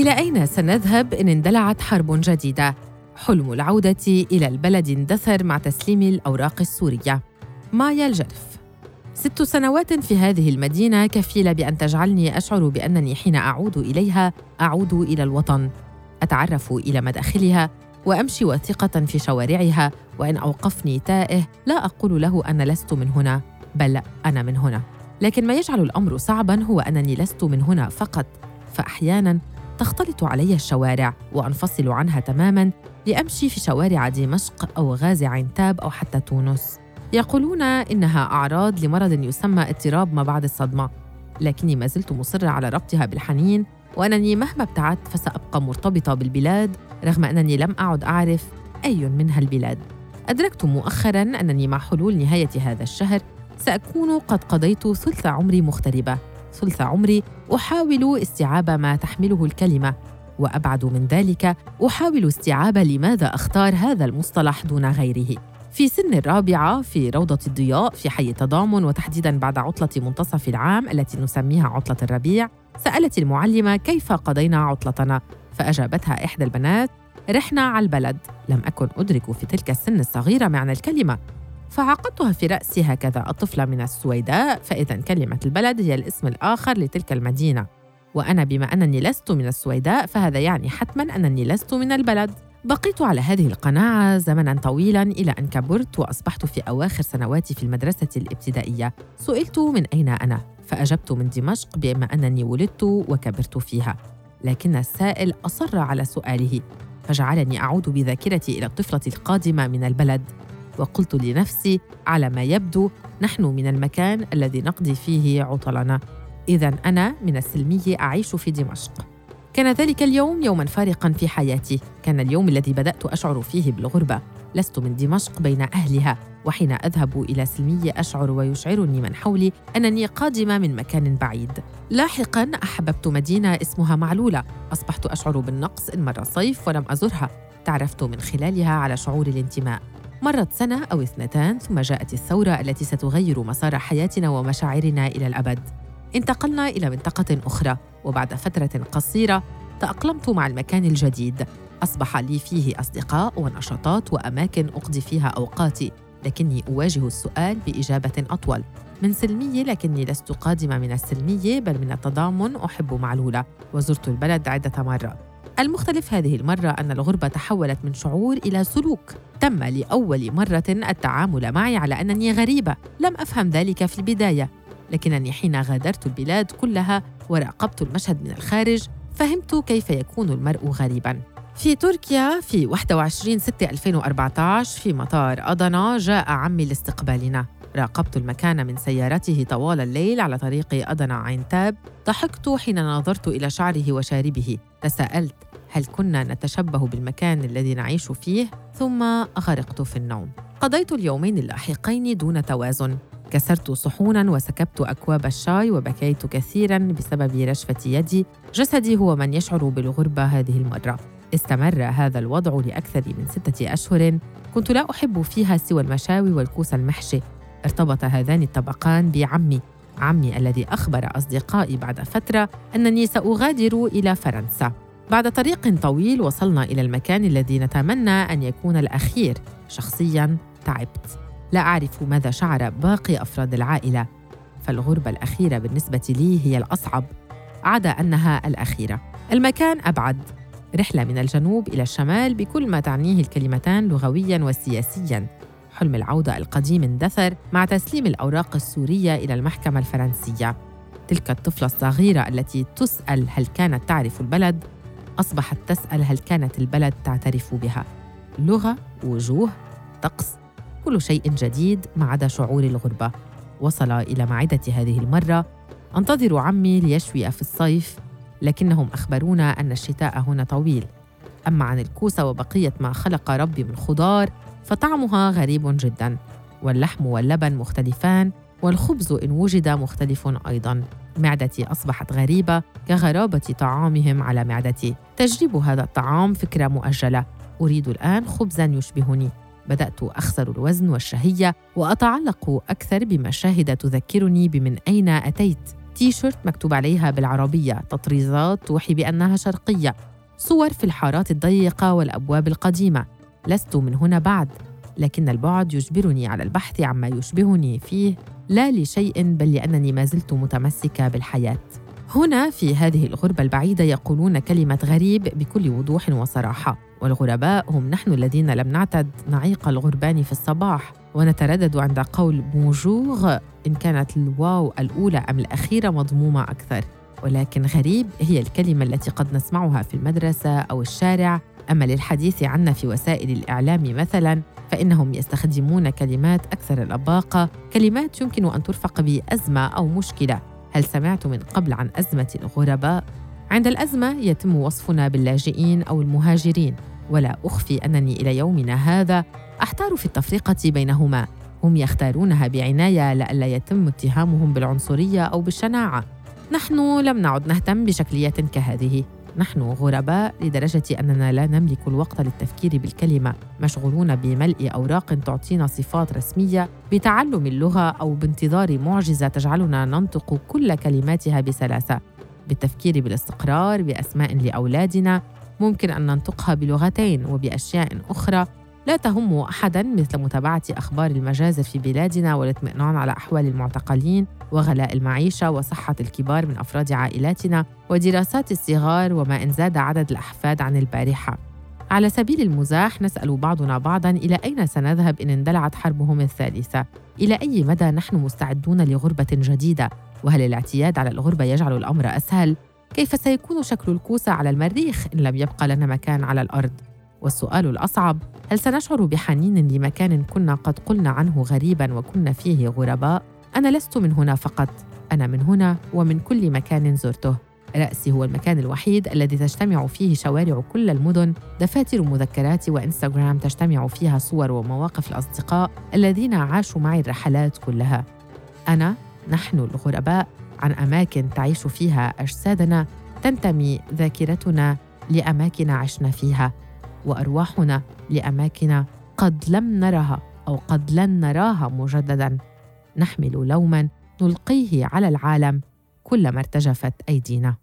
إلى أين سنذهب إن اندلعت حرب جديدة؟ حلم العودة إلى البلد اندثر مع تسليم الأوراق السورية. مايا الجرف ست سنوات في هذه المدينة كفيلة بأن تجعلني أشعر بأنني حين أعود إليها أعود إلى الوطن. أتعرف إلى مداخلها وأمشي واثقة في شوارعها وإن أوقفني تائه لا أقول له أنا لست من هنا بل أنا من هنا. لكن ما يجعل الأمر صعبا هو أنني لست من هنا فقط فأحيانا تختلط علي الشوارع وأنفصل عنها تماما لأمشي في شوارع دمشق أو غازي عنتاب أو حتى تونس. يقولون إنها أعراض لمرض يسمى اضطراب ما بعد الصدمة لكني ما زلت مصرة على ربطها بالحنين وأنني مهما ابتعدت فسأبقى مرتبطة بالبلاد رغم أنني لم أعد أعرف أي منها البلاد. أدركت مؤخرا أنني مع حلول نهاية هذا الشهر سأكون قد قضيت ثلث عمري مغتربة. ثلث عمري أحاول استيعاب ما تحمله الكلمة. وأبعد من ذلك أحاول استيعاب لماذا أختار هذا المصطلح دون غيره. في سن الرابعة في روضة الضياء في حي التضامن وتحديداً بعد عطلة منتصف العام التي نسميها عطلة الربيع سألت المعلمة كيف قضينا عطلتنا؟ فأجابتها إحدى البنات رحنا على البلد. لم أكن أدرك في تلك السن الصغيرة معنى الكلمة. فعقدتها في رأسي هكذا. الطفلة من السويداء فإذا كلمة البلد هي الاسم الآخر لتلك المدينة. وأنا بما أنني لست من السويداء فهذا يعني حتما أنني لست من البلد. بقيت على هذه القناعة زمنا طويلا إلى أن كبرت وأصبحت في أواخر سنواتي في المدرسة الابتدائية. سئلت من أين أنا؟ فأجبت من دمشق بما أنني ولدت وكبرت فيها. لكن السائل أصر على سؤاله. فجعلني أعود بذاكرتي إلى الطفلة القادمة من البلد. وقلت لنفسي على ما يبدو نحن من المكان الذي نقضي فيه عطلنا. إذا أنا من السلميه أعيش في دمشق. كان ذلك اليوم يوما فارقا في حياتي. كان اليوم الذي بدأت أشعر فيه بالغربة. لست من دمشق بين أهلها وحين أذهب إلى سلميه أشعر ويشعرني من حولي أنني قادمة من مكان بعيد. لاحقا أحببت مدينة اسمها معلولة. أصبحت أشعر بالنقص إن مر الصيف ولم أزرها. تعرفت من خلالها على شعور الانتماء. مرت سنة أو اثنتان ثم جاءت الثورة التي ستغير مسار حياتنا ومشاعرنا إلى الأبد. انتقلنا إلى منطقة أخرى وبعد فترة قصيرة تأقلمت مع المكان الجديد. أصبح لي فيه أصدقاء ونشاطات وأماكن أقضي فيها أوقاتي، لكني أواجه السؤال بإجابة أطول. من سلمية لكني لست قادمة من السلمية بل من التضامن أحب معلولة وزرت البلد عدة مرات. المختلف هذه المرة أن الغربة تحولت من شعور إلى سلوك. تم لأول مرة التعامل معي على أنني غريبة. لم أفهم ذلك في البداية. لكنني حين غادرت البلاد كلها وراقبت المشهد من الخارج فهمت كيف يكون المرء غريباً. في تركيا في 21 6 2014 في مطار أضنا جاء عمي لاستقبالنا. راقبت المكان من سيارته طوال الليل على طريق أضنا عينتاب ضحكت حين نظرت إلى شعره وشاربه. تساءلت هل كنا نتشبه بالمكان الذي نعيش فيه؟ ثم غرقت في النوم. قضيت اليومين اللاحقين دون توازن. كسرت صحونا وسكبت أكواب الشاي وبكيت كثيرا بسبب رشفة يدي جسدي هو من يشعر بالغربة هذه المرة. استمر هذا الوضع لأكثر من ستة أشهر. كنت لا أحب فيها سوى المشاوي والكوس المحشي. ارتبط هذان الطبقان بعمي عمي الذي أخبر أصدقائي بعد فترة أنني سأغادر إلى فرنسا. بعد طريق طويل وصلنا إلى المكان الذي نتمنى أن يكون الأخير شخصيا تعبت. لا أعرف ماذا شعر باقي أفراد العائلة فالغربة الأخيرة بالنسبة لي هي الأصعب. عدا أنها الأخيرة. المكان أبعد رحلة من الجنوب إلى الشمال بكل ما تعنيه الكلمتان لغويا وسياسيا. حلم العودة القديم اندثر مع تسليم الأوراق السورية إلى المحكمة الفرنسية. تلك الطفلة الصغيرة التي تسأل هل كانت تعرف البلد أصبحت تسأل هل كانت البلد تعترف بها. لغة وجوه طقس كل شيء جديد ما عدا شعور الغربة. وصل إلى معدتي هذه المرة. أنتظر عمي ليشوي في الصيف لكنهم أخبرونا أن الشتاء هنا طويل. أما عن الكوسة وبقية ما خلق ربي من خضار فطعمها غريب جدا واللحم واللبن مختلفان والخبز إن وجد مختلف أيضا. معدتي أصبحت غريبة كغرابة طعامهم على معدتي. تجريب هذا الطعام فكرة مؤجلة. أريد الآن خبزا يشبهني. بدأت أخسر الوزن والشهية وأتعلق أكثر بمشاهد تذكرني بمن أين أتيت. تي شيرت مكتوب عليها بالعربية. تطريزات توحي بأنها شرقية. صور في الحارات الضيقة والأبواب القديمة. لست من هنا بعد لكن البعد يجبرني على البحث عما يشبهني فيه لا لشيء بل لأنني ما زلت متمسكة بالحياة. هنا في هذه الغربة البعيدة يقولون كلمة غريب بكل وضوح وصراحة والغرباء هم نحن الذين لم نعتد نعيق الغربان في الصباح ونتردد عند قول بونجور إن كانت الواو الأولى أم الأخيرة مضمومة أكثر. ولكن غريب هي الكلمة التي قد نسمعها في المدرسة أو الشارع أما للحديث عنا في وسائل الإعلام مثلاً فإنهم يستخدمون كلمات أكثر الأباقة كلمات يمكن أن ترفق بأزمة أو مشكلة. هل سمعت من قبل عن أزمة الغرباء؟ عند الأزمة يتم وصفنا باللاجئين أو المهاجرين. ولا أخفي أنني إلى يومنا هذا أحتار في التفرقة بينهما. هم يختارونها بعناية لئلا يتم اتهامهم بالعنصرية أو بالشناعة. نحن لم نعد نهتم بشكليات كهذه. نحن غرباء لدرجة أننا لا نملك الوقت للتفكير بالكلمة مشغولون بملء أوراق تعطينا صفات رسمية بتعلم اللغة أو بانتظار معجزة تجعلنا ننطق كل كلماتها بسلاسة. بالتفكير بالاستقرار بأسماء لأولادنا ممكن أن ننطقها بلغتين وبأشياء أخرى. لا تهم احدا مثل متابعة أخبار المجازر في بلادنا والاطمئنان على أحوال المعتقلين وغلاء المعيشة وصحة الكبار من أفراد عائلاتنا ودراسات الصغار وما إن زاد عدد الأحفاد عن البارحة. على سبيل المزاح نسأل بعضنا بعضا إلى أين سنذهب إن اندلعت حربهم الثالثة؟ إلى أي مدى نحن مستعدون لغربة جديدة؟ وهل الاعتياد على الغربة يجعل الأمر أسهل؟ كيف سيكون شكل الكوسة على المريخ إن لم يبقى لنا مكان على الأرض؟ والسؤال الأصعب هل سنشعر بحنين لمكان كنا قد قلنا عنه غريبا وكنا فيه غرباء؟ أنا لست من هنا فقط أنا من هنا ومن كل مكان زرته. رأسي هو المكان الوحيد الذي تجتمع فيه شوارع كل المدن دفاتر مذكرات وإنستغرام تجتمع فيها صور ومواقف الأصدقاء الذين عاشوا معي الرحلات كلها. أنا نحن الغرباء عن أماكن تعيش فيها أجسادنا تنتمي ذاكرتنا لأماكن عشنا فيها. وأرواحنا لأماكن قد لم نرها أو قد لن نراها مجددا. نحمل لوما نلقيه على العالم كلما ارتجفت أيدينا.